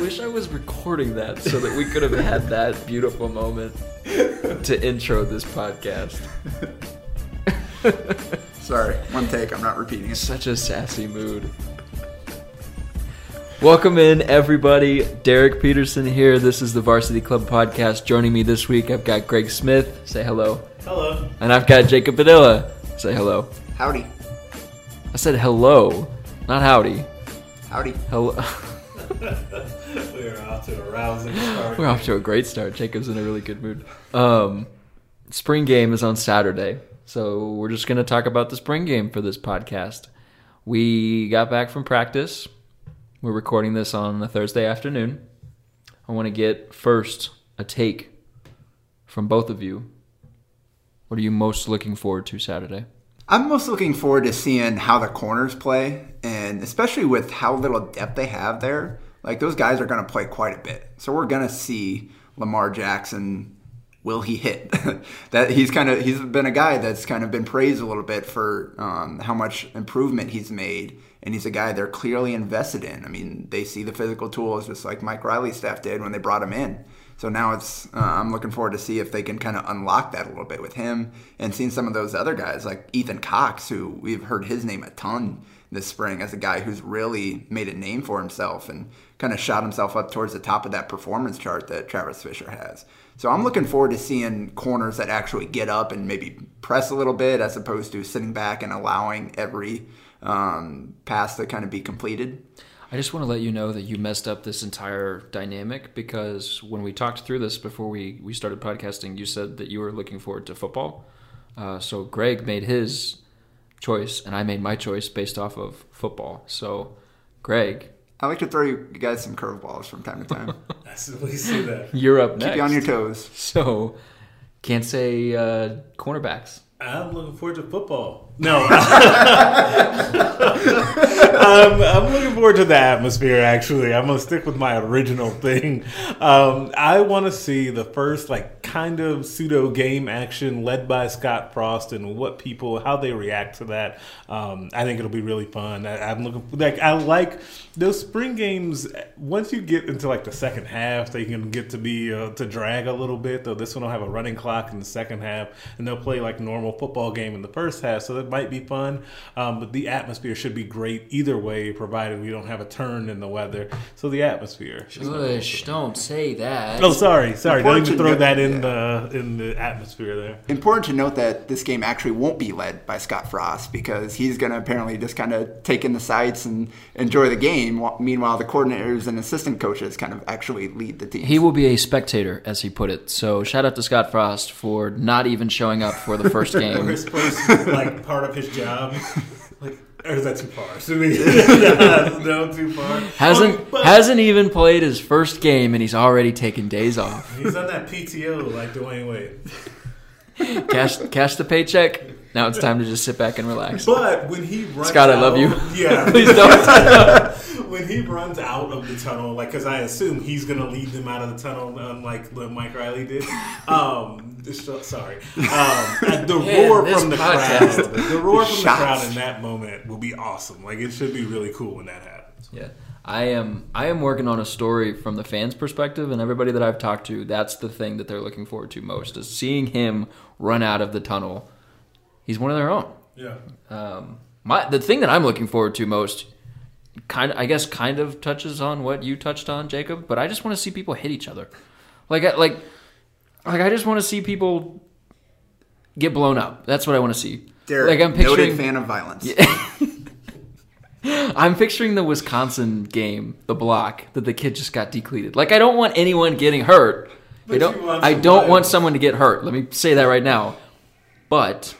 Wish I was recording that so that we could have had that beautiful moment to intro this podcast. Sorry, one take. I'm not repeating it. Such a sassy mood. Welcome in, everybody. Derek Peterson here. This is the Varsity Club podcast. Joining me this week, I've got Greg Smith. Say hello. Hello. And I've got Jacob Padilla. Say hello. Howdy. I said hello, not howdy. Howdy. Hello. We are off to a rousing start. We're off to a great start. Jacob's in a really good mood. Um, spring game is on Saturday, so we're just going to talk about the spring game for this podcast. We got back from practice. We're recording this on a Thursday afternoon. I want to get first a take from both of you. What are you most looking forward to Saturday? I'm most looking forward to seeing how the corners play, and especially with how little depth they have there. Like those guys are going to play quite a bit, so we're going to see Lamar Jackson. Will he hit? that he's kind of he's been a guy that's kind of been praised a little bit for um, how much improvement he's made, and he's a guy they're clearly invested in. I mean, they see the physical tools just like Mike Riley's staff did when they brought him in. So now it's uh, I'm looking forward to see if they can kind of unlock that a little bit with him and seeing some of those other guys like Ethan Cox, who we've heard his name a ton this spring as a guy who's really made a name for himself and kind of shot himself up towards the top of that performance chart that Travis Fisher has. So I'm looking forward to seeing corners that actually get up and maybe press a little bit as opposed to sitting back and allowing every um, pass to kind of be completed. I just want to let you know that you messed up this entire dynamic because when we talked through this before we, we started podcasting, you said that you were looking forward to football. Uh, so Greg made his choice and I made my choice based off of football. So, Greg, I like to throw you guys some curveballs from time to time. I simply see that. you're up next. Keep you on your toes. So, can't say uh, cornerbacks. I'm looking forward to football. No. um, I'm looking forward to the atmosphere, actually. I'm going to stick with my original thing. Um, I want to see the first, like, kind of pseudo game action led by Scott Frost and what people, how they react to that. Um, I think it'll be really fun. I, I'm looking, like, I like those spring games. Once you get into, like, the second half, they can get to be, uh, to drag a little bit, though this one will have a running clock in the second half, and they'll play, like, normal football game in the first half. So that might be fun, um, but the atmosphere should be great either way, provided we don't have a turn in the weather. So the atmosphere. Shush, don't say that. Oh, sorry, sorry. Don't even throw note- that in yeah. the in the atmosphere there. Important to note that this game actually won't be led by Scott Frost because he's going to apparently just kind of take in the sights and enjoy the game. Meanwhile, the coordinators and assistant coaches kind of actually lead the team. He will be a spectator, as he put it. So, shout out to Scott Frost for not even showing up for the first game. His first like part of his job. Like, or is that too far? So, yeah, no, too far. hasn't Oh, hasn't even played his first game, and he's already taken days off. He's on that PTO like Dwyane Wade. Cash cash the paycheck. Now it's time to just sit back and relax. But when he runs Scott, I love you. Yeah, Please don't. When he runs out of the tunnel, like because I assume he's gonna lead them out of the tunnel, unlike Mike Riley did. Um, so- sorry, um, the Man, roar from the podcast. crowd, the roar from the crowd in that moment will be awesome. Like it should be really cool when that happens. Yeah. I am I am working on a story from the fans' perspective and everybody that I've talked to, that's the thing that they're looking forward to most is seeing him run out of the tunnel. He's one of their own. Yeah, Um, my the thing that I'm looking forward to most kind of I guess kind of touches on what you touched on, Jacob, but I just want to see people hit each other. Like I- like like I just want to see people get blown up. That's what I want to see. Derek, like I'm picturing noted fan of violence. I'm picturing the Wisconsin game, the block that the kid just got decleated. Like I don't want anyone getting hurt. I don't. want I don't want someone to get hurt. Let me say that right now. But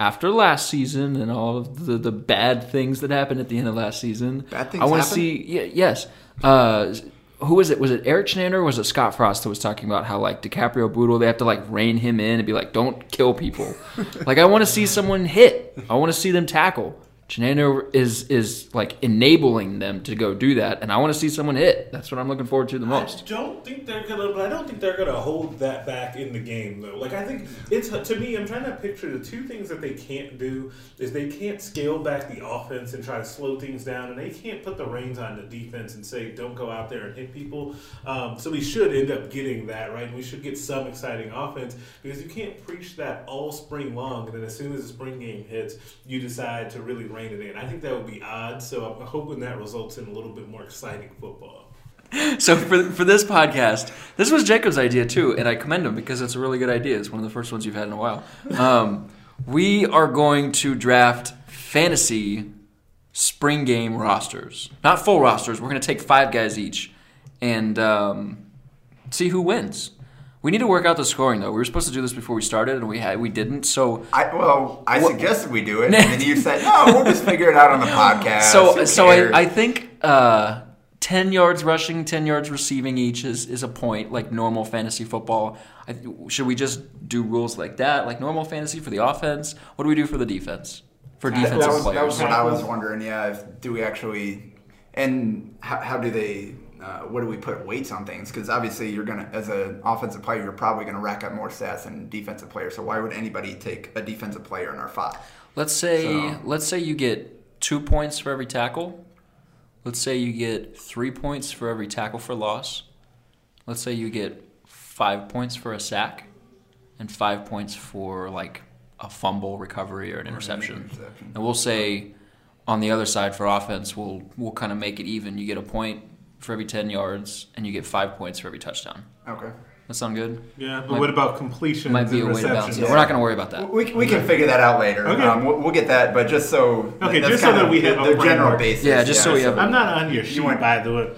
after last season and all of the, the bad things that happened at the end of last season, Bad things I want to see. Yeah, yes. Uh, who was it? Was it Erik Chinander or was it Scott Frost that was talking about how like Dicaprio Bootle they have to like rein him in and be like, don't kill people. like I want to see someone hit. I want to see them tackle. Chinander is is like enabling them to go do that, and I want to see someone hit. That's what I'm looking forward to the most. I don't think they're gonna, but I don't think they're gonna hold that back in the game though. Like I think it's to me, I'm trying to picture the two things that they can't do is they can't scale back the offense and try to slow things down, and they can't put the reins on the defense and say don't go out there and hit people. Um, so we should end up getting that right, and we should get some exciting offense because you can't preach that all spring long, and then as soon as the spring game hits, you decide to really in. I think that would be odd. So I'm hoping that results in a little bit more exciting football. So for for this podcast, this was Jacob's idea too, and I commend him because it's a really good idea. It's one of the first ones you've had in a while. Um, we are going to draft fantasy spring game rosters, not full rosters. We're going to take five guys each and um, see who wins. We need to work out the scoring though. We were supposed to do this before we started, and we had we didn't. So I, well, I suggested we do it, and then you said, "No, we'll just figure it out on the podcast." So Who so cares?" I, I think uh, ten yards rushing, ten yards receiving each is, is a point like normal fantasy football. I, should we just do rules like that, like normal fantasy for the offense? What do we do for the defense? For defensive that was, players. that was what I was wondering. Yeah, if, do we actually, and how, how do they? Uh, what do we put weights on things? Because obviously, you're gonna, as an offensive player, you're probably gonna rack up more stats than defensive player. So why would anybody take a defensive player in our five? let's say So- let's say you get two points for every tackle. Let's say you get three points for every tackle for loss. Let's say you get five points for a sack, and five points for like a fumble recovery or an interception. interception. And we'll say on the other side for offense, we'll we'll kind of make it even. You get a point for every ten yards, and you get five points for every touchdown. Okay. That sound good? Yeah, but Might- what about completion? Might be a way to balance it. We're not going to worry about that. We, we can figure that out later. Okay. Um, we'll, we'll get that, but just so Okay, that's just so that we have the, the general framework. basis. Yeah, just so we have- I'm not on your sheet, you went- by the way.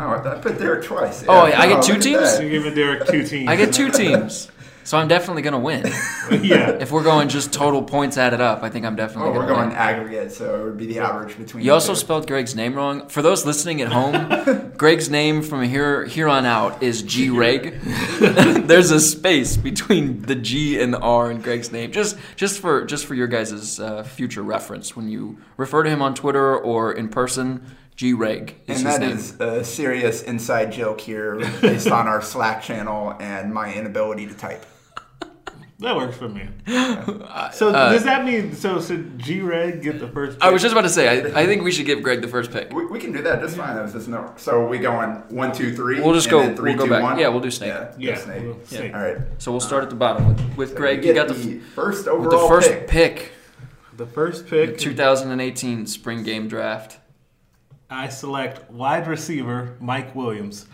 Oh, I put Derek twice. Oh, Yeah. I get Oh, two teams? You're giving Derek two teams. I get two teams, so I'm definitely going to win. yeah. If we're going just total points added up, I think I'm definitely Oh, we're going win. aggregate, so it would be the average between. You the also two. spelled Greg's name wrong. For those listening at home, Greg's name from here here on out is G Reg. There's a space between the G and the R in Greg's name. Just just for just for your guys' uh, future reference when you refer to him on Twitter or in person, G Reg is And his that name. is a serious inside joke here based on our Slack channel and my inability to type. That works for me. So uh, does that mean so should G Reg get the first? Pick? I was just about to say, I, I think we should give Greg the first pick. We, we can do that just fine. That was just no. So we going one, two, three. We'll just and go- then three, we'll go two, back. one? Yeah, we'll do snake. Yeah, Yeah, go snake. we'll- snake. All right. So we'll uh, start at the bottom with, with Greg. We You got the, the first with overall the first pick. pick, The first pick, 2018 spring game draft. I select wide receiver Mike Williams.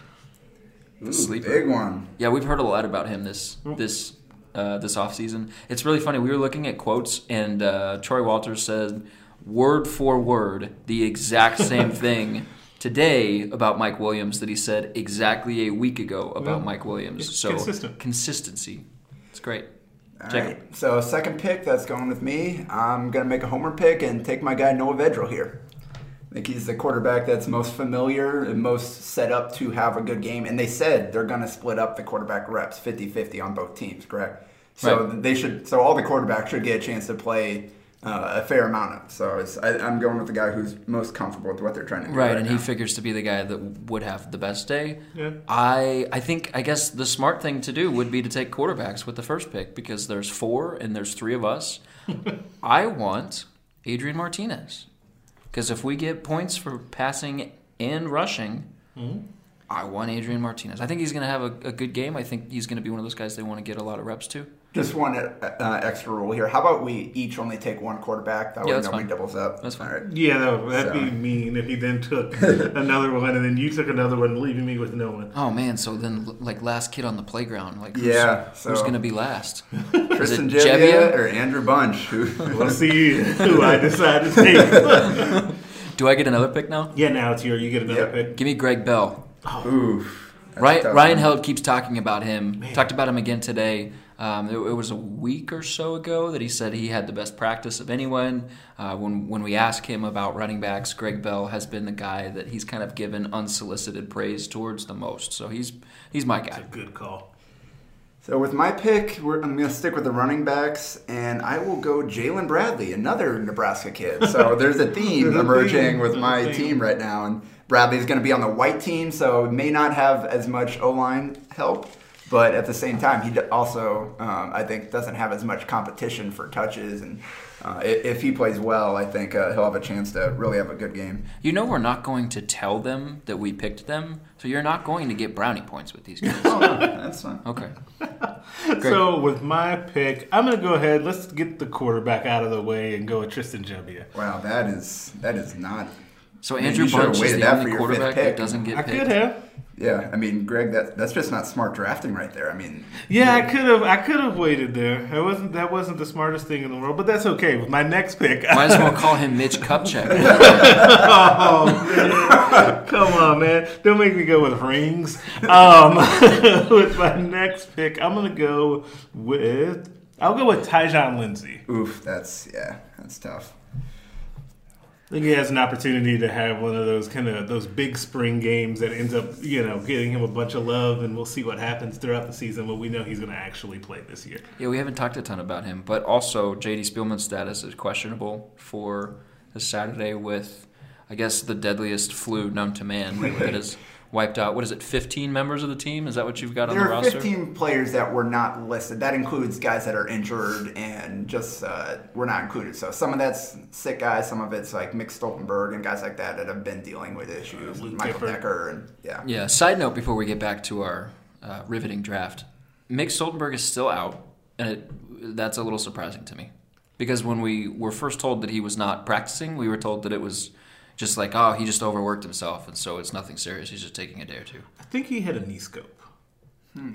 Ooh, Sleeper. big one. Yeah, we've heard a lot about him this this uh, this off season. It's really funny. We were looking at quotes, and uh, Troy Walters said word for word the exact same thing today about Mike Williams that he said exactly a week ago about Yeah. Mike Williams. So consistent. consistency. It's great. All Jacob. right. So second pick, that's going with me. I'm gonna make a homer pick and take my guy Noah Vedral here. I think he's the quarterback that's most familiar and most set up to have a good game. And they said they're gonna split up the quarterback reps 50-50 on both teams, correct? So Right. they should. So all the quarterbacks should get a chance to play uh, a fair amount of. So it's, I, I'm going with the guy who's most comfortable with what they're trying to do. Right, Right, and now. he figures to be the guy that would have the best day. Yeah. I I think I guess the smart thing to do would be to take quarterbacks with the first pick because there's four and there's three of us. I want Adrian Martinez because if we get points for passing and rushing, mm-hmm. I want Adrian Martinez. I think he's going to have a, a good game. I think he's going to be one of those guys they want to get a lot of reps to. Just one uh, extra rule here. How about we each only take one quarterback? That Yeah, way nobody fine. doubles up. That's fine. All right. Yeah, no, that'd So- be mean if he then took another one and then you took another one, leaving me with no one. Oh man, so then like last kid on the playground, like who's, Yeah, who's going to be last? Tristan it Gebbia? Gebbia or Andrew Bunch? Who- We'll see who I decide to take. Do I get another pick now? yeah, now it's your. You get another Yep. pick. Give me Greg Bell. Oof. Ryan, Ryan. Held keeps talking about him. Talked about him again today. Um, it, it was a week or so ago that he said he had the best practice of anyone. Uh, when when we ask him about running backs, Greg Bell has been the guy that he's kind of given unsolicited praise towards the most. So he's he's my guy. That's a good call. So with my pick, we're, I'm going to stick with the running backs, and I will go Jaylin Bradley, another Nebraska kid. So there's a theme There's a emerging theme. with There's my team right now, and Bradley's going to be on the white team, so may not have as much O line help. But at the same time, he also, um, I think, doesn't have as much competition for touches, and uh, if he plays well, I think uh, he'll have a chance to really have a good game. You know we're not going to tell them that we picked them, so you're not going to get brownie points with these guys. Oh, no, that's fine. Okay. So with my pick, I'm gonna go ahead. Let's get the quarterback out of the way and go with Tristan Gebbia. Wow, that is that is not. So Andrew you should've Bunch is the only for your fifth quarterback that doesn't get I picked. could have. Yeah, I mean, Greg, that that's just not smart drafting right there. I mean, Yeah, I could have. I could have waited there. That wasn't. That wasn't the smartest thing in the world, but that's okay. With my next pick, Might as well call him Mitch Kupchak. oh, Come on, man. Don't make me go with rings. Um, with my next pick, I'm going to go with. I'll go with Tyjon Lindsey. oof, that's yeah, that's tough. I think he has an opportunity to have one of those kind of those big spring games that ends up, you know, getting him a bunch of love, and we'll see what happens throughout the season. But we know he's going to actually play this year. yeah, we haven't talked a ton about him, but also JD Spielman's status is questionable for this Saturday with, I guess, the deadliest flu known to man that has wiped out. What is it? 15 members of the team? Is that what you've got on There the are roster? 15 players that were not listed. That includes guys that are injured and just uh, were not included. So some of that's sick guys, some of it's like Mick Stoltenberg and guys like that that have been dealing with issues. Luke Michael Gifford. Decker and yeah. Yeah. Side note before we get back to our uh, riveting draft, Mick Stoltenberg is still out, and it, that's a little surprising to me because when we were first told that he was not practicing, we were told that it was just like, oh, he just overworked himself, and so it's nothing serious. He's just taking a day or two. I think he had a knee scope. Hmm.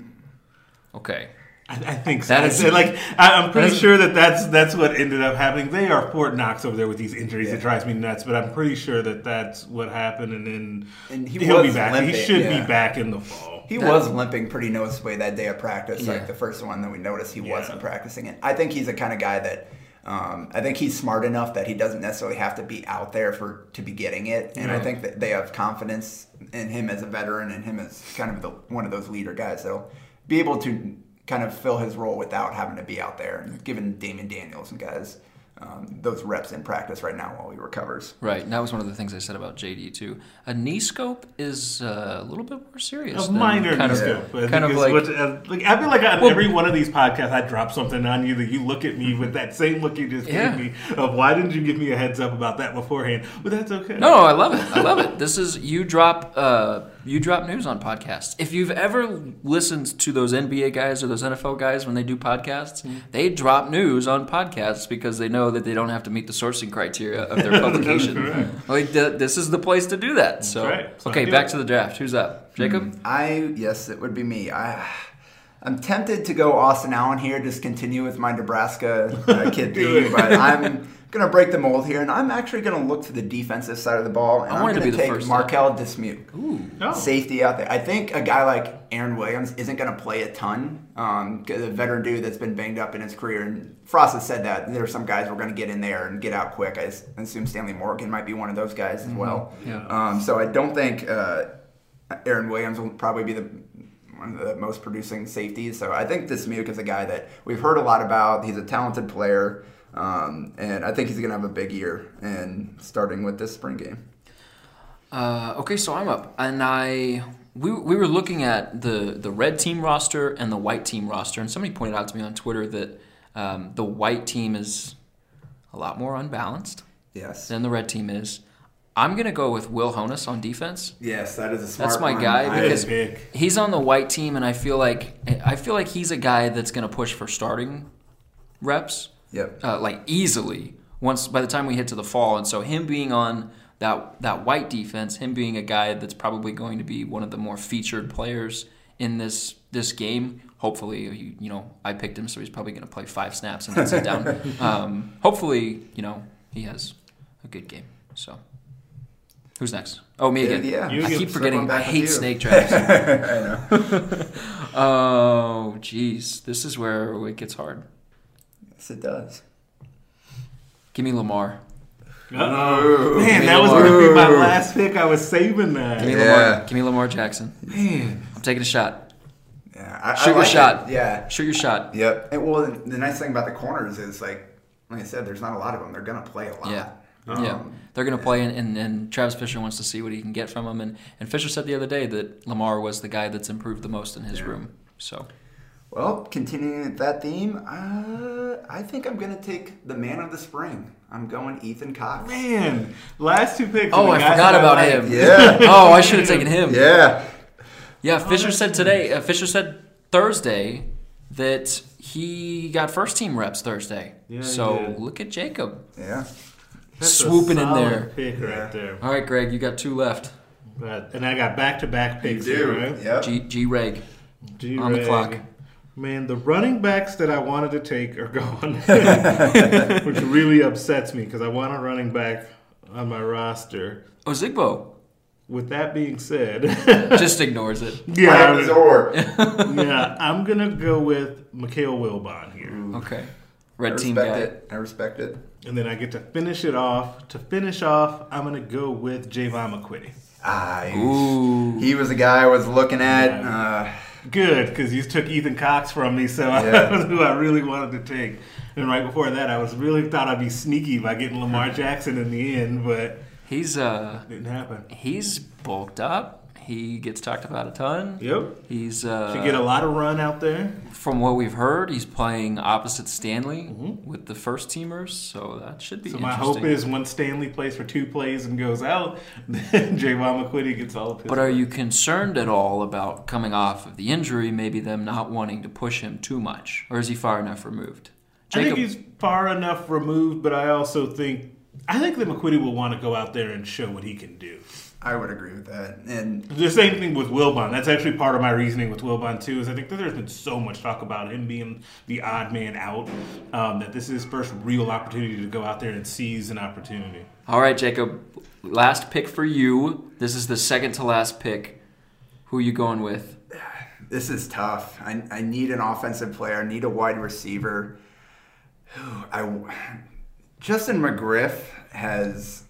Okay. I, I think so. That is- I- like I, I'm pretty that is- sure that that's that's what ended up happening. They are Fort Knox over there with these injuries. Yeah. It drives me nuts, but I'm pretty sure that that's what happened. And then And he will be was back. he should yeah. be back in the fall. He That- was limping pretty noticeably that day of practice, Yeah. like the first one that we noticed he Yeah. wasn't practicing it. I think he's the kind of guy that um, I think he's smart enough that he doesn't necessarily have to be out there for to be getting it, and I think that they have confidence in him as a veteran and him as kind of the, one of those leader guys. That'll be able to kind of fill his role without having to be out there and giving Damion Daniels and guys um, those reps in practice right now while he recovers. Right. And that was one of the things I said about JD too. A knee scope is uh, a little bit more serious. A than minor kind knee of, scope. I kind of like what, uh, like I feel like on Well- every one of these podcasts, I drop something on you that you look at me with that same look you just Yeah. gave me of why didn't you give me a heads up about that beforehand? But that's okay. No, no, I love it. I love it. This is you drop uh, you drop news on podcasts. If you've ever listened to those NBA guys or those NFL guys when they do podcasts, Mm-hmm. they drop news on podcasts because they know that they don't have to meet the sourcing criteria of their publication. like th- this is the place to do that. So right. So okay, back it. to the draft. Who's up? Jacob. I yes, it would be me. I I'm tempted to go Austin Allen here, just continue with my Nebraska uh, kid Do theme, but I'm gonna break the mold here, and I'm actually gonna look to the defensive side of the ball, and I I'm wanted to gonna take first Marquel Dismuke. Oh. Safety out there. I think a guy like Aaron Williams isn't going to play a ton. Um, 'cause a veteran dude that's been banged up in his career, and Frost has said that there are some guys we're going to get in there and get out quick. I assume Stanley Morgan might be one of those guys as well. Yeah. Um, so I don't think uh, Aaron Williams will probably be the one of the most producing safeties. So I think Dismuke is a guy that we've heard a lot about. He's a talented player, um, and I think he's going to have a big year. And starting with this spring game. Uh, okay, so I'm up, and I we, we were looking at the the red team roster and the white team roster, and somebody pointed out to me on Twitter that um, the white team is a lot more unbalanced Yes. than the red team is. I'm gonna go with Will Honas on defense. Yes, that is a smart. That's my one. guy because he's on the white team, and I feel like I feel like he's a guy that's gonna push for starting reps Yep. uh, like easily once by the time we hit to the fall. And so him being on that that white defense, him being a guy that's probably going to be one of the more featured players in this this game. Hopefully, you, you know, I picked him, so he's probably going to play five snaps and then sit down. Um, hopefully, you know, he has a good game. So Who's next? Oh, me again. Yeah, You I keep forgetting. I hate snake drags. I know. oh, jeez. This is where it gets hard. Yes, it does. Give me Lamar. Uh-oh. Man, Give me that was going to be my last pick. I was saving that. Give me Yeah. Lamar. Give me Lamar Jackson. Man. I'm taking a shot. Yeah, I, I Shoot your like it. shot. Yeah. Shoot your shot. Yep. And, well, the nice thing about the corners is like, like I said, there's not a lot of them. They're gonna play a lot. Yeah. Um, yeah, they're going to play, and, and, and Travis Fisher wants to see what he can get from him. And, and Fisher said the other day that Lamar was the guy that's improved the most in his room. So Well, continuing that theme, uh, I think I'm gonna take the man of the spring. I'm going Ethan Cox. Man, last two picks. Oh, I forgot about like. him. Yeah. oh, I should have taken him. Yeah. Yeah, Fisher said today. Uh, Fisher said Thursday that he got first team reps Thursday. Yeah, so look at Jacob Yeah. That's a swooping in there. Pick right there. All right, Greg, you got two left. But, and I got back to back picks here, right? Yep. G G Reg. G On the clock. Man, the running backs that I wanted to take are gone, which really upsets me because I want a running back on my roster. Oh, Zigbo With that being said, just ignores it. yeah, Right, Zor. yeah, I'm gonna go with Mikale Wilbon here, Okay, I team respect guy. it. I respect it. and then I get to finish it off. To finish off, I'm gonna go with Jaevon McQuitty. Ah, he- was the guy I was looking at. Uh, Good, because you took Ethan Cox from me, so Yeah. that was who I really wanted to take. And right before that, I was really thought I'd be sneaky by getting Lamar Jackson in the end, but he's uh didn't happen. he's bulked up. He gets talked about a ton. Yep. He's uh Should get a lot of run out there. from what we've heard, he's playing opposite Stanley with the first teamers, so that should be Mm-hmm. So my hope is once Stanley plays for two plays and goes out, then Jaevon McQuitty gets all of his. But are you concerned at all about coming off of the injury, maybe them not wanting to push him too much? Or is he far enough removed? I think he's far enough removed, but I also think I think that McQuitty will want to go out there and show what he can do. I would agree with that. And The same thing with Wilbon. That's actually part of my reasoning with Wilbon too. Is I think that there's been so much talk about him being the odd man out um, that this is his first real opportunity to go out there and seize an opportunity. All right, Jacob. Last pick for you. This is the second to last pick. Who are you going with? this is tough. I, I need an offensive player. I need a wide receiver. I Justin McGriff has,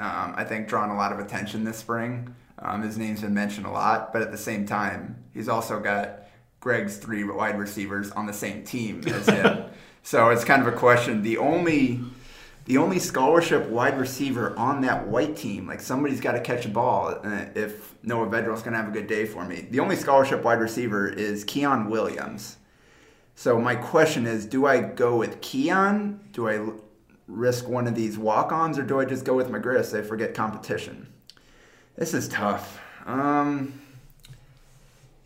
um, I think, drawn a lot of attention this spring. Um, his name's been mentioned a lot, but at the same time, he's also got Greg's three wide receivers on the same team as him. so it's kind of a question. The only the only scholarship wide receiver on that white team, like somebody's got to catch a ball uh, if Noah Vedral's going to have a good day for me. The only scholarship wide receiver is Keyan Williams. So my question is, do I go with Keyan? Do I risk one of these walk-ons, or do I just go with McGriff? Say forget competition. This is tough. Um,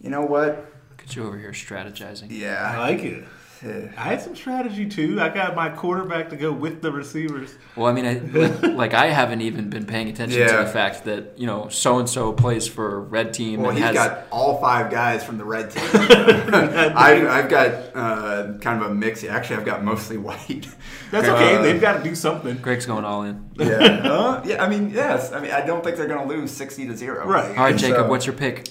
you know what? Get you over here strategizing. Yeah, I like it. I had some strategy too. I got my quarterback to go with the receivers. Well, I mean, I, like, like I haven't even been paying attention to the fact that you know so and so plays for red team Well, and he's has got all five guys from the red team. I've, I've got uh, kind of a mix. Actually, I've got mostly white. That's okay. Uh, They've got to do something. Greg's going all in. yeah. Uh, yeah. I mean, yes. I mean, I don't think they're going to lose sixty to zero. Right. All right, Jacob, So- what's your pick?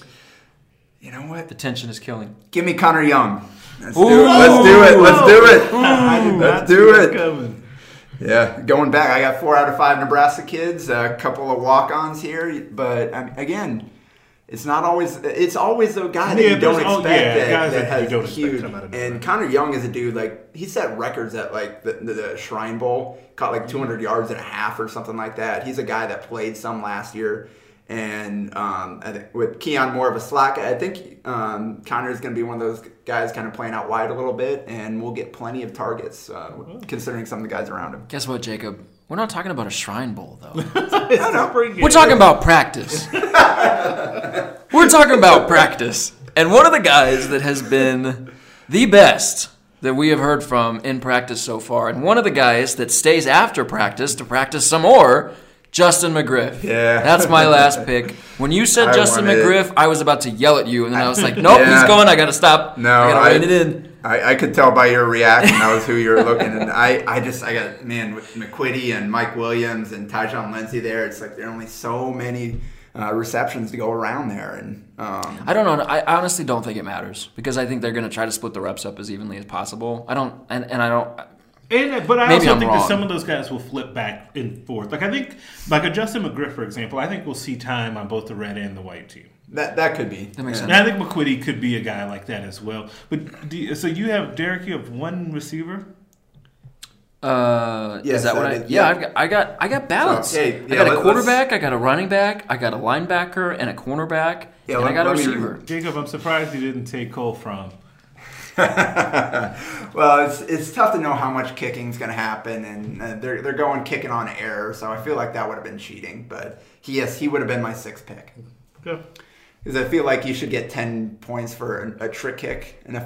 You know what? The tension is killing. Give me Connor Young. Let's do it. Let's do it. Let's do it. Let's do it. Yeah, going back, I got four out of five Nebraska kids, a couple of walk-ons here, but I mean, again, it's not always. It's always a guy that Yeah, you don't expect yeah, that, guys that that has huge. And. Connor Young is a dude like he set records at like the, the, the Shrine Bowl, caught like 200 yards and a half or something like that. He's a guy that played some last year. And um, with Keyan more of a slack, I think um, Connor is going to be one of those guys kind of playing out wide a little bit, and we'll get plenty of targets uh, considering some of the guys around him. Guess what, Jacob? We're not talking about a shrine bowl though. Spring We're talking about practice. We're talking about practice. And one of the guys that has been the best that we have heard from in practice so far, and one of the guys that stays after practice to practice some more, Justin McGriff. Yeah. That's my last pick. When you said I Justin wanted- McGriff, I was about to yell at you, and then I was like, nope, Yeah. he's going. I got to stop. No, I got to rein it in. I, I could tell by your reaction that was who you were looking, and I, I just I got man with McQuitty and Mike Williams and Tyjon Lindsey there. It's like there are only so many uh, receptions to go around there, and um, I don't know. I honestly don't think it matters because I think they're going to try to split the reps up as evenly as possible. I don't, and, and I don't. And, but I Maybe also I'm think wrong. that some of those guys will flip back and forth. Like I think, like a Justin McGriff, for example, I think we'll see time on both the red and the white team. that that could be. That makes Yeah. And I think McQuitty could be a guy like that as well. But do you- so you have Derek, you have one receiver. Uh, Yes, is that what that I? is- yeah, yeah. I've got, I got, I got balance. Okay, I yeah, got a quarterback, I got a running back, I got a linebacker, and a cornerback, Yeah, and I got a let me- receiver. Jacob, I'm surprised you didn't take Cole from. Well, it's it's tough to know how much kicking's going to happen, and uh, they're they're going kicking on air, so I feel like that would have been cheating. But he yes, he would have been my sixth pick Go. because I feel like you should get ten points for a, a trick kick, and if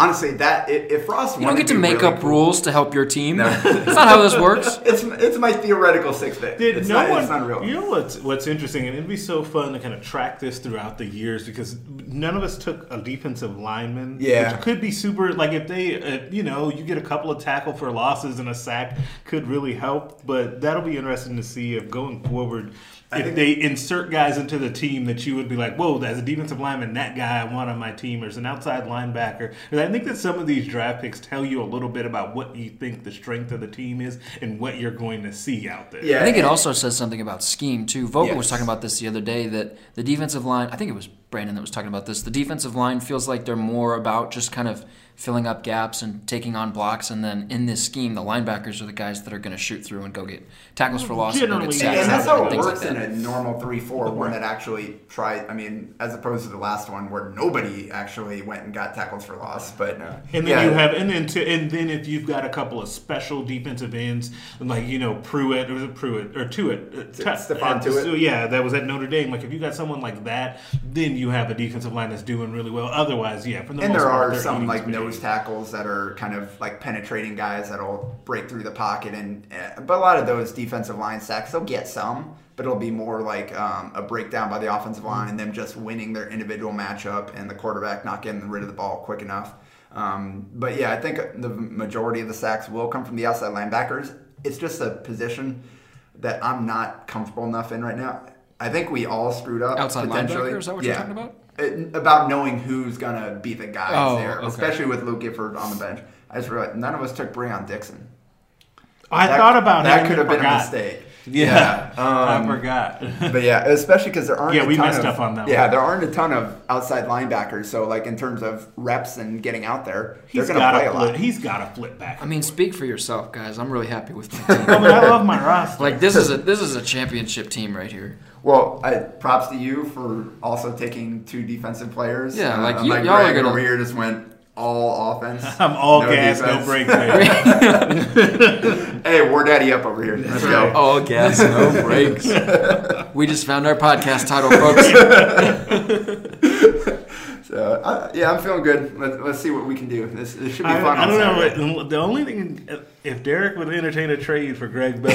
honestly that if, if Ross You don't get to make up rules to help your team. That's not how this works. It's it's my theoretical sixth pick. Did it's no not, one? it's not real. You know what's what's interesting, and it'd be so fun to kind of track this throughout the years because none of us took a defensive lineman. Yeah. which could be super. Like if they, uh, you know, you get a couple of tackle for losses and a sack could really help. But that'll be interesting to see if going forward. If think- they insert guys into the team that you would be like, whoa, as a defensive lineman, that guy I want on my team, or as an outside linebacker. And I think that some of these draft picks tell you a little bit about what you think the strength of the team is and what you're going to see out there. yeah, I think it also says something about scheme too. Vogel was talking about this the other day that the defensive line. I think it was Brandon that was talking about this. The defensive line feels like they're more about just kind of filling up gaps and taking on blocks, and then in this scheme, the linebackers are the guys that are going to shoot through and go get tackles for loss and go Generally, get yeah. sacks and that's how it things works like in a normal three-four one that actually tried. I mean, as opposed to the last one where nobody actually went and got tackles for loss. But uh, And then yeah, you have, and then to, and then if you've got a couple of special defensive ends, like you know Pruitt or was it Pruitt or Tuitt, uh, Tu- Stephon uh, Tuitt? so, yeah, that was at Notre Dame. Like if you got someone like that, then you have a defensive line that's doing really well. Otherwise, yeah, for the and most there part, are they're some like spaghetti. Nose tackles that are kind of like penetrating guys that'll break through the pocket, and uh, but a lot of those defensive line sacks they'll get some, but it'll be more like um, a breakdown by the offensive line and them just winning their individual matchup and the quarterback not getting rid of the ball quick enough. Um, but yeah, I think the majority of the sacks will come from the outside linebackers. It's just a position that I'm not comfortable enough in right now. I think we all screwed up. Outside potentially. linebacker? Is that what you're talking about? It- about knowing who's gonna be the guys Oh, there, okay. especially with Luke Gifford on the bench. I just realized none of us took Breon Dixon. I That- thought about that him could have and been a mistake. Yeah, Yeah, um, I forgot. But yeah, especially because there aren't. Yeah, a we ton messed of, up on that Yeah, one. there aren't a ton of outside linebackers. So like in terms of reps and getting out there, he's they're going to play to a lot. He's got to flip back. I mean, speak for yourself, guys. I'm really happy with my team. I mean, I love my roster. like this is a this is a championship team right here. Well, I, props to you for also taking two defensive players. Yeah, Uh, like, you- unlike y'all are Greg gonna- over here just went all offense. I'm all no gas, no defense. break. Hey, War Daddy up over here. Let's go. All gas, no brakes. we just found our podcast title, folks. So uh, yeah, I'm feeling good. Let's, let's see what we can do. This, this should be I, fun. I don't know. Saturday. but The only thing, if Derek would entertain a trade for Greg Bell,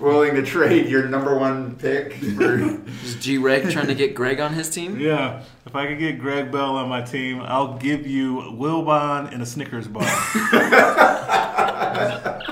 Willing to trade your number one pick for Is G Reg trying to get Greg on his team? yeah, if I could get Greg Bell on my team, I'll give you Wilbon and a Snickers bar.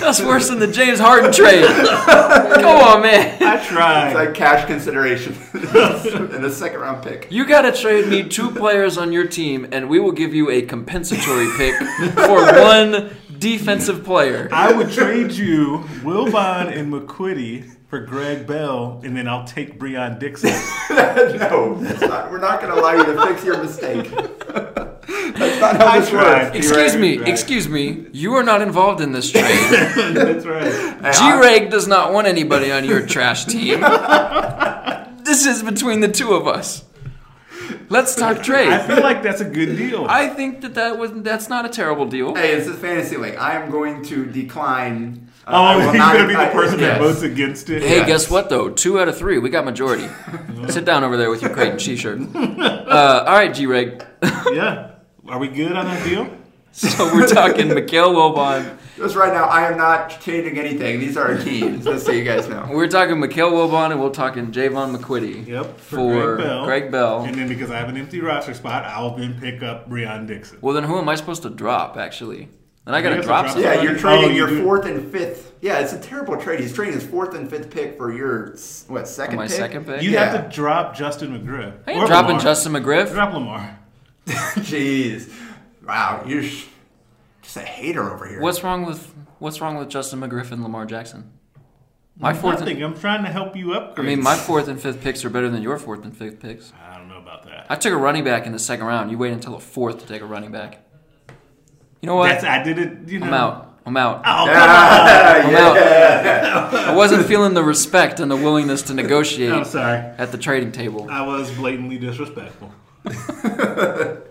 That's worse than the James Harden trade. Come on, man. I tried. it's tried. like cash consideration and a second round pick. You got to trade me two players on your team, and we will give you a compensatory pick for one defensive player. I would trade you Wilbon and McQuitty for Greg Bell, and then I'll take Breon Dixon. no, not, we're not going to allow you to fix your mistake. that's not how I this tried. works. Excuse right, me, right. excuse me. You are not involved in this trade. That's right. G Reg does not want anybody on your trash team. This is between the two of us. Let's talk trade. I feel like that's a good deal. I think that that was that's not a terrible deal. Hey, it's a fantasy league. I am going to decline. uh, oh, I will you're not- gonna be the I- person yes. that votes against it. Hey, Yes. guess what though? Two out of three. We got majority. Sit down over there with your Creighton t-shirt. Uh, all right, G Reg. Yeah. Are we good on that deal? So we're talking Mikale Wilbon. Just right now, I am not changing anything. These are our teams, just so you guys know. We're talking Mikale Wilbon, and we're talking Jaevon McQuitty. Yep, For, Greg Bell. Greg Bell. And then because I have an empty roster spot, I'll then pick up Breon Dixon. Well, then who am I supposed to drop? Actually, then I got You to drop. drop some. Yeah, you're trading Oh, you your do. fourth and fifth. Yeah, it's a terrible trade. He's trading his fourth and fifth pick for your what second My pick? second pick? You Yeah. have to drop Justin McGriff. I ain't Or dropping Lamar. Justin McGriff. Drop Lamar. Jeez, wow, you're sh- just a hater over here. What's wrong with What's wrong with Justin McGriff and Lamar Jackson? My fourth. Nothing. And, I'm trying to help you upgrade. I mean, my fourth and fifth picks are better than your fourth and fifth picks. I don't know about that. I took a running back in the second round. You wait until the fourth to take a running back. You know what? That's I did it. You know. I'm out. I'm out. Oh, I'm out. I wasn't feeling the respect and the willingness to negotiate I'm sorry. at the trading table. I was blatantly disrespectful.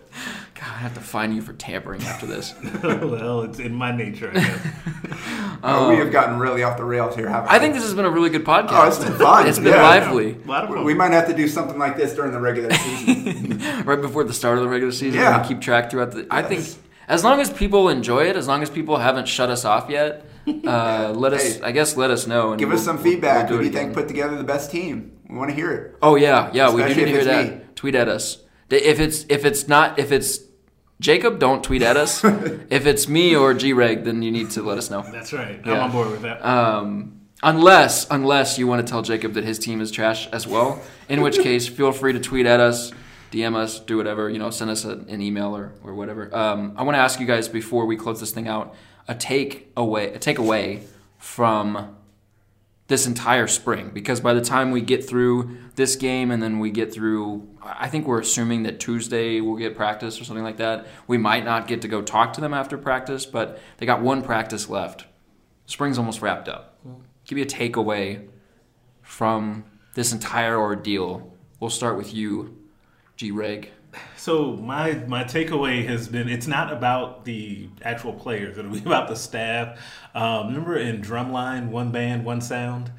God, I have to fine you for tampering after this. well, it's in my nature. I guess. Oh, we have gotten really off the rails here, haven't I we? think this has been a really good podcast. Oh, it's been fun. It's been Yeah. lively. A lot of fun. We might have to do something like this during the regular season. right before the start of the regular season. Yeah. keep track throughout the. I think as long as people enjoy it, as long as people haven't shut us off yet, uh, let us. Hey, I guess let us know. And Give us we'll- some we'll- feedback. we'll do do it you think put together the best team? We want to hear it. Oh yeah, yeah, we do need to hear that. me. Tweet at us. If it's if it's not if it's Jacob, don't tweet at us. if it's me or G Reg, then you need to let us know. That's right. Yeah. I'm on board with that. Um, unless unless you want to tell Jacob that his team is trash as well, in which case feel free to tweet at us, DM us, do whatever you know, send us a, an email or, or whatever. Um, I want to ask you guys before we close this thing out a take away a takeaway from this entire spring because by the time we get through this game and then we get through I think we're assuming that Tuesday we'll get practice or something like that. We might not get to go talk to them after practice, but they got one practice left. Spring's almost wrapped up. Give me a takeaway from this entire ordeal. We'll start with you, G Reg. So my my takeaway has been it's not about the actual players. It'll be about the staff. Um, remember in Drumline, one band, one sound.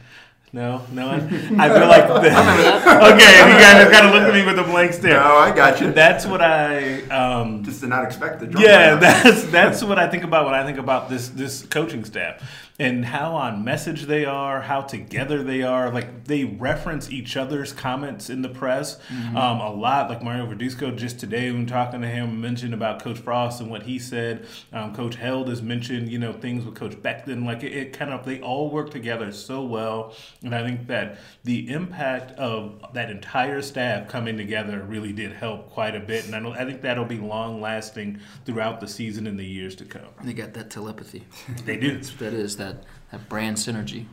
No, no one. I feel like the, okay. You guys are kind of looking at me with a blank stare. No, I got you. That's what I um, Just did not expect the drum yeah, line. that's that's what I think about when I think about this this coaching staff and how on message they are, how together they are. Like they reference each other's comments in the press um, a lot. Like Mario Verduzco just today when talking to him mentioned about Coach Frost and what he said. Um, Coach Held has mentioned you know things with Coach Beckton. Like it, it kind of they all work together so well, and I think that the impact of that entire staff coming together really did help quite a bit, and I, know, I think that'll be long lasting throughout the season and the years to come. They got that telepathy. They do. That is that that brand synergy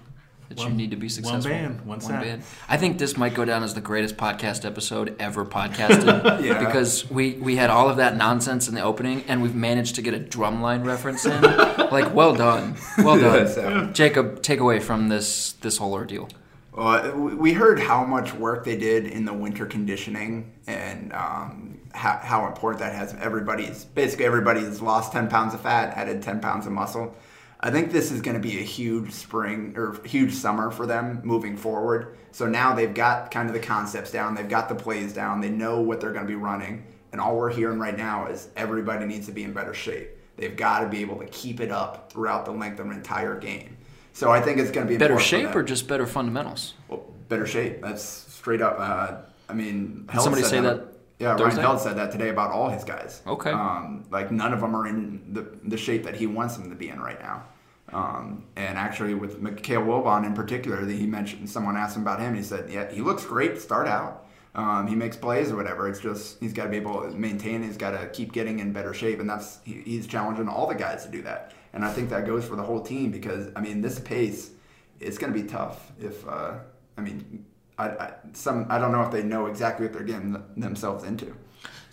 that you need to be successful. one successful. band, one band. I think this might go down as the greatest podcast episode ever podcasted Yeah. because we we had all of that nonsense in the opening and we've managed to get a drumline reference in. like, well done, well done, So- Jacob. Take away from this this whole ordeal. Well, we- we heard how much work they did in the winter conditioning and um, how, how important that has. Everybody's basically everybody's lost 10 pounds of fat, added 10 pounds of muscle. I think this is going to be a huge spring or huge summer for them moving forward. So now they've got kind of the concepts down, they've got the plays down, they know what they're going to be running. And all we're hearing right now is everybody needs to be in better shape. They've got to be able to keep it up throughout the length of an entire game. So I think it's going to be Better shape or just better fundamentals? Well, better shape. That's straight up. Uh, I mean, Held somebody said say that Yeah, Thursday? Ryan Held said that today about all his guys. Okay. Um, like none of them are in the the shape that he wants them to be in right now. Um, and actually, with Mikale Wilbon in particular, that he mentioned, someone asked him about him. He said, "Yeah, he looks great to start out. Um, he makes plays or whatever. It's just he's got to be able to maintain. He's got to keep getting in better shape, and that's he, he's challenging all the guys to do that. And I think that goes for the whole team because I mean, this pace, it's going to be tough. If uh, I mean, I, I some I don't know if they know exactly what they're getting themselves into.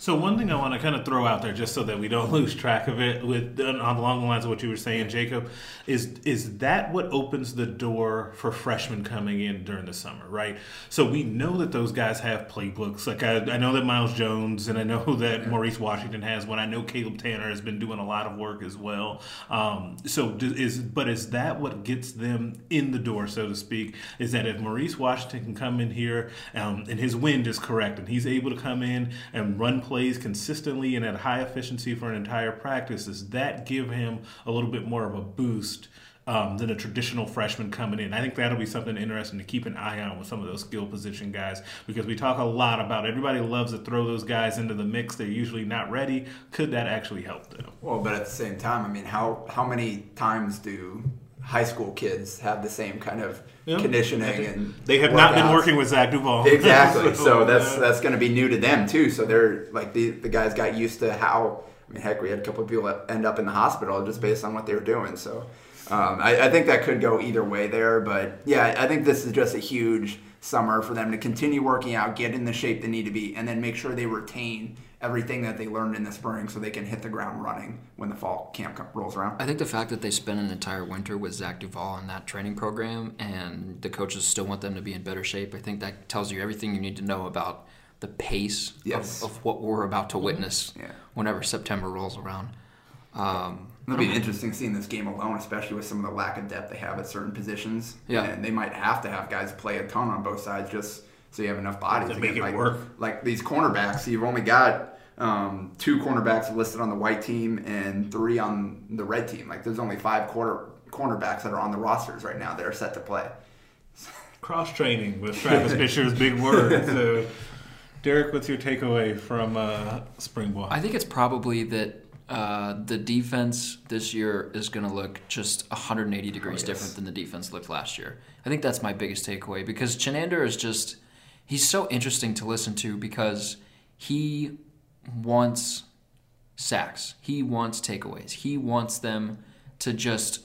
So one thing I want to kind of throw out there, just so that we don't lose track of it, with on along the lines of what you were saying, Jacob, is is that what opens the door for freshmen coming in during the summer, right? So we know that those guys have playbooks. Like I, I know that Miles Jones and I know that Maurice Washington has one. I know Caleb Tannor has been doing a lot of work as well. Um, so is but is that what gets them in the door, so to speak? Is that if Maurice Washington can come in here um, and his wind is correct and he's able to come in and run plays consistently and at high efficiency for an entire practice, does that give him a little bit more of a boost um, than a traditional freshman coming in? I think that'll be something interesting to keep an eye on with some of those skill position guys because we talk a lot about everybody loves to throw those guys into the mix. They're usually not ready. Could that actually help them? Well, but at the same time, I mean, how how many times do high school kids have the same kind of Yeah. conditioning and They have not been working with Zach Duval. exactly. So that's uh, that's going to be new to them too. So they're like the the guys got used to how. I mean, heck, we had a couple of people end up in the hospital just based on what they were doing. So um, I, I think that could go either way there. But yeah, I think this is just a huge summer for them to continue working out, get in the shape they need to be, and then make sure they retain everything that they learned in the spring so they can hit the ground running when the fall camp rolls around. I think the fact that they spent an entire winter with Zach Duvall in that training program and the coaches still want them to be in better shape, I think that tells you everything you need to know about the pace Yes. of, of what we're about to witness Yeah. whenever September rolls around. Um, It'll be interesting seeing this game alone, especially with some of the lack of depth they have at certain positions. Yeah. And they might have to have guys play a ton on both sides just so you have enough bodies To to make get, it like, work. Like these cornerbacks, you've only got um, two cornerbacks listed on the white team and three on the red team. Like there's only five quarter cornerbacks that are on the rosters right now that are set to play. Cross training with Travis Fisher's big word. So, Derek, what's your takeaway from uh, Spring Ball? I think it's probably that uh, the defense this year is going to look just 180 degrees different than the defense looked last year. I think that's my biggest takeaway because Chinander is just, he's so interesting to listen to because he wants sacks, he wants takeaways, he wants them to just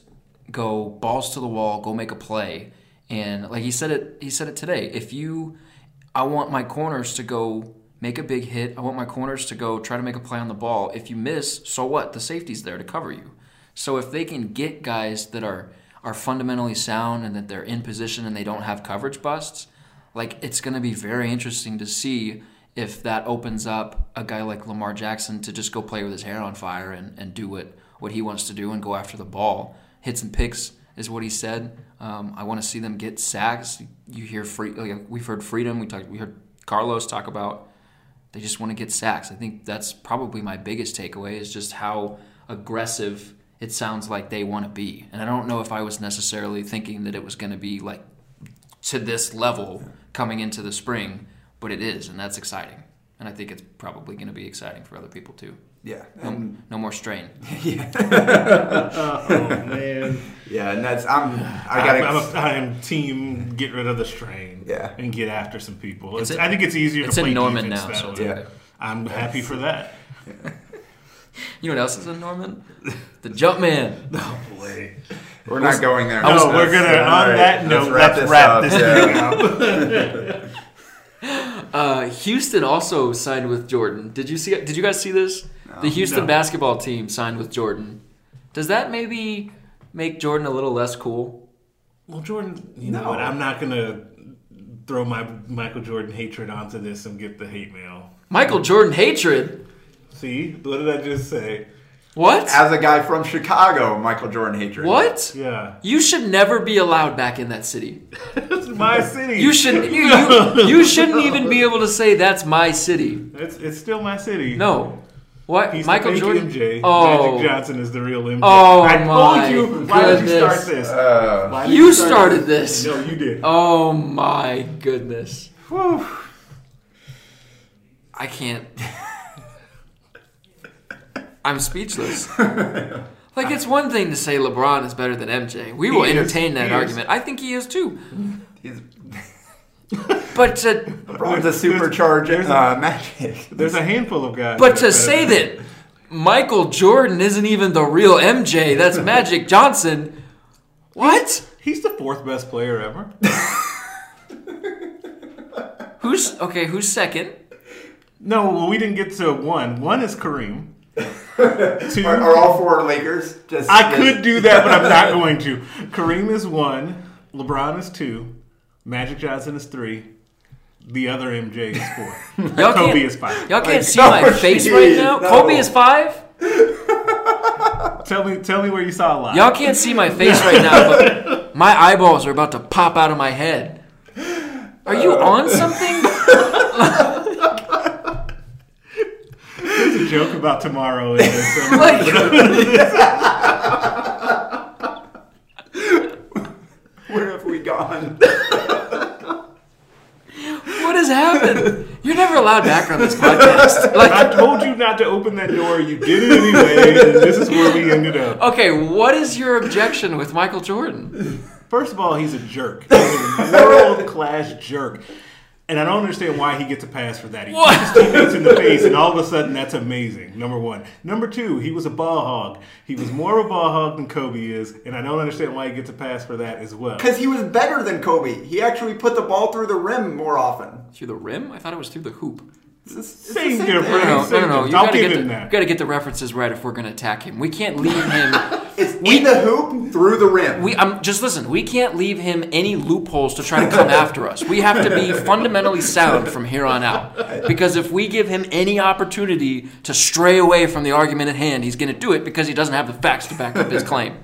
go balls to the wall, go make a play. And like he said it, he said it today. If you, I want my corners to go make a big hit. I want my corners to go try to make a play on the ball. If you miss, so what? The safety's there to cover you. So if they can get guys that are are fundamentally sound and that they're in position and they don't have coverage busts, like it's going to be very interesting to see if that opens up a guy like Lamar Jackson to just go play with his hair on fire and, and do what, what he wants to do and go after the ball. Hits and picks is what he said. Um, I want to see them get sacks. You hear free, like we've heard freedom. We talked. We heard Carlos talk about they just want to get sacks. I think that's probably my biggest takeaway is just how aggressive it sounds like they want to be. And I don't know if I was necessarily thinking that it was going to be like to this level coming into the spring, but it is, and that's exciting. And I think it's probably going to be exciting for other people too. Yeah. No, And no more strain. oh man, yeah, and that's I'm I I gotta I'm, a, I'm team. Get rid of the strain. Yeah. and get after some people. It's, in- I think it's easier it's to in play Norman defense now, so Yeah. okay. I'm happy for that. You know what else is in Norman? The jump man. Oh boy. we're not going there. No, Let's- we're gonna. all on right, that note, let's wrap this, up. thing up. Uh, Houston also signed with Jordan. Did you see? Did you guys see this? the Houston No. basketball team signed with Jordan. Does that maybe make Jordan a little less cool? Well, Jordan, you know No. what? I'm not gonna throw my Michael Jordan hatred onto this and get the hate mail. Michael Jordan hatred. See, what did I just say? What? As a guy from Chicago, Michael Jordan hatred. What? Yeah, You should never be allowed back in that city. it's my city. You should. You, you, you shouldn't even be able to say that's my city. It's it's still my city. No. What? He's Michael the fake Jordan. MJ. Oh. Magic Johnson is the real MJ. Oh, I my told you. Why did you start this? Uh, Why You start started this. No, you did. Oh my goodness. Whew. I can't. I'm speechless. Like it's one thing to say LeBron is better than MJ. We will is. entertain that He is. argument. I think he is too. he's But to LeBron's a supercharged There's- uh, magic. There's a handful of guys. but to say better that Michael Jordan isn't even the real MJ, that's Magic Johnson. What? than- he's the fourth best player ever. Who's okay? Who's second? No, well, we didn't get to one. One is Kareem. Two. Are, are all four Lakers just? I just- could do that, but I'm not going to. Kareem is one. LeBron is two. Magic Johnson is three. The other MJ is four. Y'all Kobe is five. Y'all can't Like, see no, my face right now. no. Kobe is five. Tell me, tell me where you saw a lie. Y'all can't see my face right now, but my eyeballs are about to pop out of my head. Are you on something? a joke about tomorrow. And then some- Where have we gone? What has happened? You're never allowed back on this podcast. Like, I told you not to open that door. You did it anyway, and this is where we ended up. okay, what is your objection with Michael Jordan? First of all, he's a jerk. He's a world class jerk. And I don't understand why he gets a pass for that. He What? his teammates in the face, and all of a sudden, that's amazing. Number one. Number two, he was a ball hog. He was more of a ball hog than Kobe is, and I don't understand why he gets a pass for that as well. Because he was better than Kobe. He actually put the ball through the rim more often. Through the rim? I thought it was through the hoop. It's the- it's the Same difference. No, no, no, Same no, no. You I'll gotta give get him the, that. gotta get the references right if we're gonna attack him. We can't leave him. It's in the hoop through the rim. We um, just listen. We can't leave him any loopholes to try to come after us. We have to be fundamentally sound from here on out. Because if we give him any opportunity to stray away from the argument at hand, he's going to do it because he doesn't have the facts to back up his claim.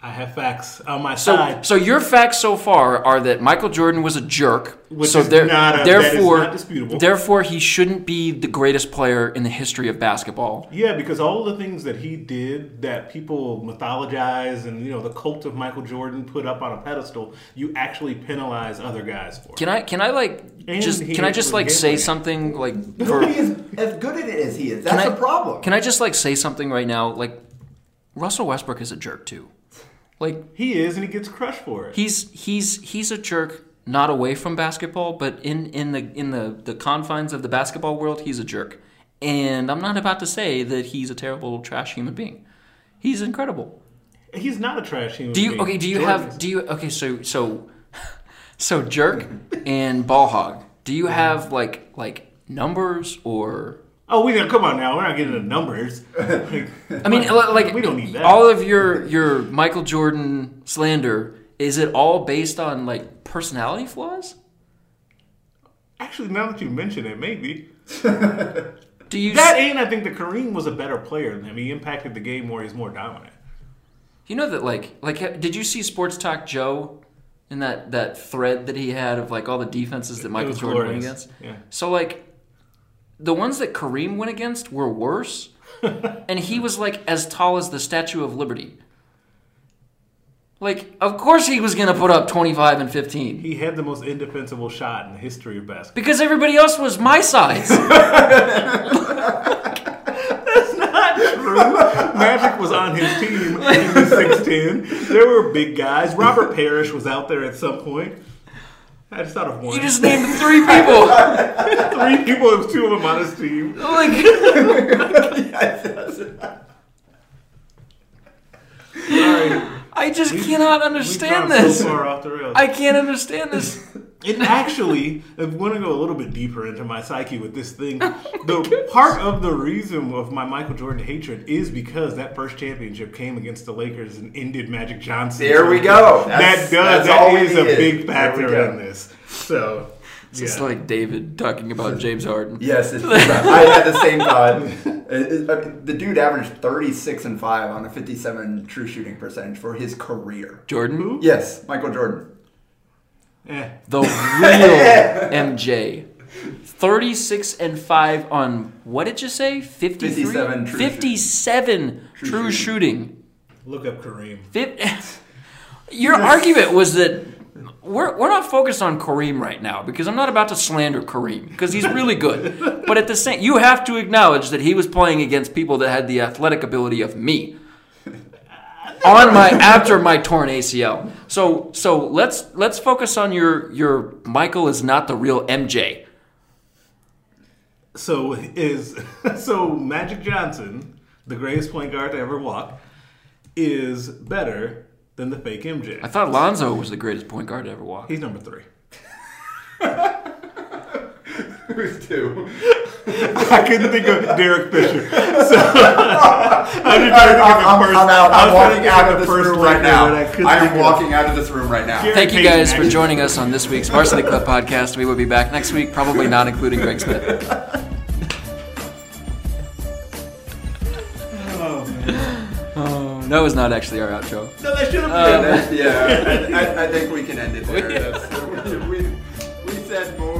I have facts on my So, side. so your facts so far are that Michael Jordan was a jerk. Which so is there- not a- that is therefore, not disputable. therefore, he shouldn't be the greatest player in the history of basketball. Yeah, because all the things that he did that people mythologize and you know the cult of Michael Jordan put up on a pedestal, you actually penalize other guys for. Can I? Can I like And just? Can I just like gambling. say something like? for- Nobody is as good at it as he is. That's Can I- the problem. Can I just like say something right now? Like Russell Westbrook is a jerk too. Like He is, and he gets crushed for it. he's he's he's a jerk not away from basketball, but in in the in the the confines of the basketball world, he's a jerk. And I'm not about to say that he's a terrible trash human being. He's incredible. He's not a trash human. Do you being. okay? Do you have do you okay? So so so jerk and ball hog. Do you have like like numbers or Oh, we don't come on now. We're not getting the numbers. Like, I mean, like we don't need that. all of your your Michael Jordan slander is it all based on like personality flaws? Actually, now that you mention it, maybe Do you that s- ain't. I think that Kareem was a better player than him. He impacted the game more. He's more dominant. you know that like like did you see Sports Talk Joe in that that thread that he had of like all the defenses that Michael was Jordan went against? Yeah. So like the ones that Kareem went against were worse, and he was like as tall as the Statue of Liberty. Like, of course he was gonna put up twenty five and fifteen. He had the most indefensible shot in the history of basketball. Because everybody else was my size. That's not true. Magic was on his team in the six ten. There were big guys. Robert Parish was out there at some point. I just thought of one. You just named three people. three people. It was two of them on his team. Oh like, Sorry, I just cannot we've understand this. So far off the rails. I can't understand this. And actually, if we want to go a little bit deeper into my psyche with this thing, the part of the reason of my Michael Jordan hatred is because that first championship came against the Lakers and ended Magic Johnson. There we go. That does that's all that we is a big factor go. in this. So It's yeah. like David talking about James Harden. Yes, it's, I had the same thought. It- it- I mean, the dude averaged 36 and 5 on a 57 true shooting percentage for his career. Jordan, move? Yes, Michael Jordan. Eh. the real MJ. 36 and 5 on, what did you say? 53? 57 true 57 true, True shooting. look up Kareem. Fif- Your argument was that we're, we're not focused on Kareem right now because I'm not about to slander Kareem because he's really good. but at the same, you have to acknowledge that he was playing against people that had the athletic ability of me on my after my torn ACL. So so let's let's focus on your your Michael is not the real MJ. So is so Magic Johnson, the greatest point guard to ever walk, is better than the fake MJ. I thought Lonzo was the greatest point guard to ever walk. He's number three. Who's two? I couldn't think of Derek Fisher. So I'm just trying to think of I'm, first. I'm out. I I'm was trying to walking out of of the this first room right now. I couldn't am of. walking out of this room right now. Gary Thank you guys for joining us on this week's Varsity Club podcast. We will be back next week, probably not including Greg Smith. Oh, that was not actually our outro. No, that should have Um, yeah, I, I, I think we can end it there. That's, we, we, we said more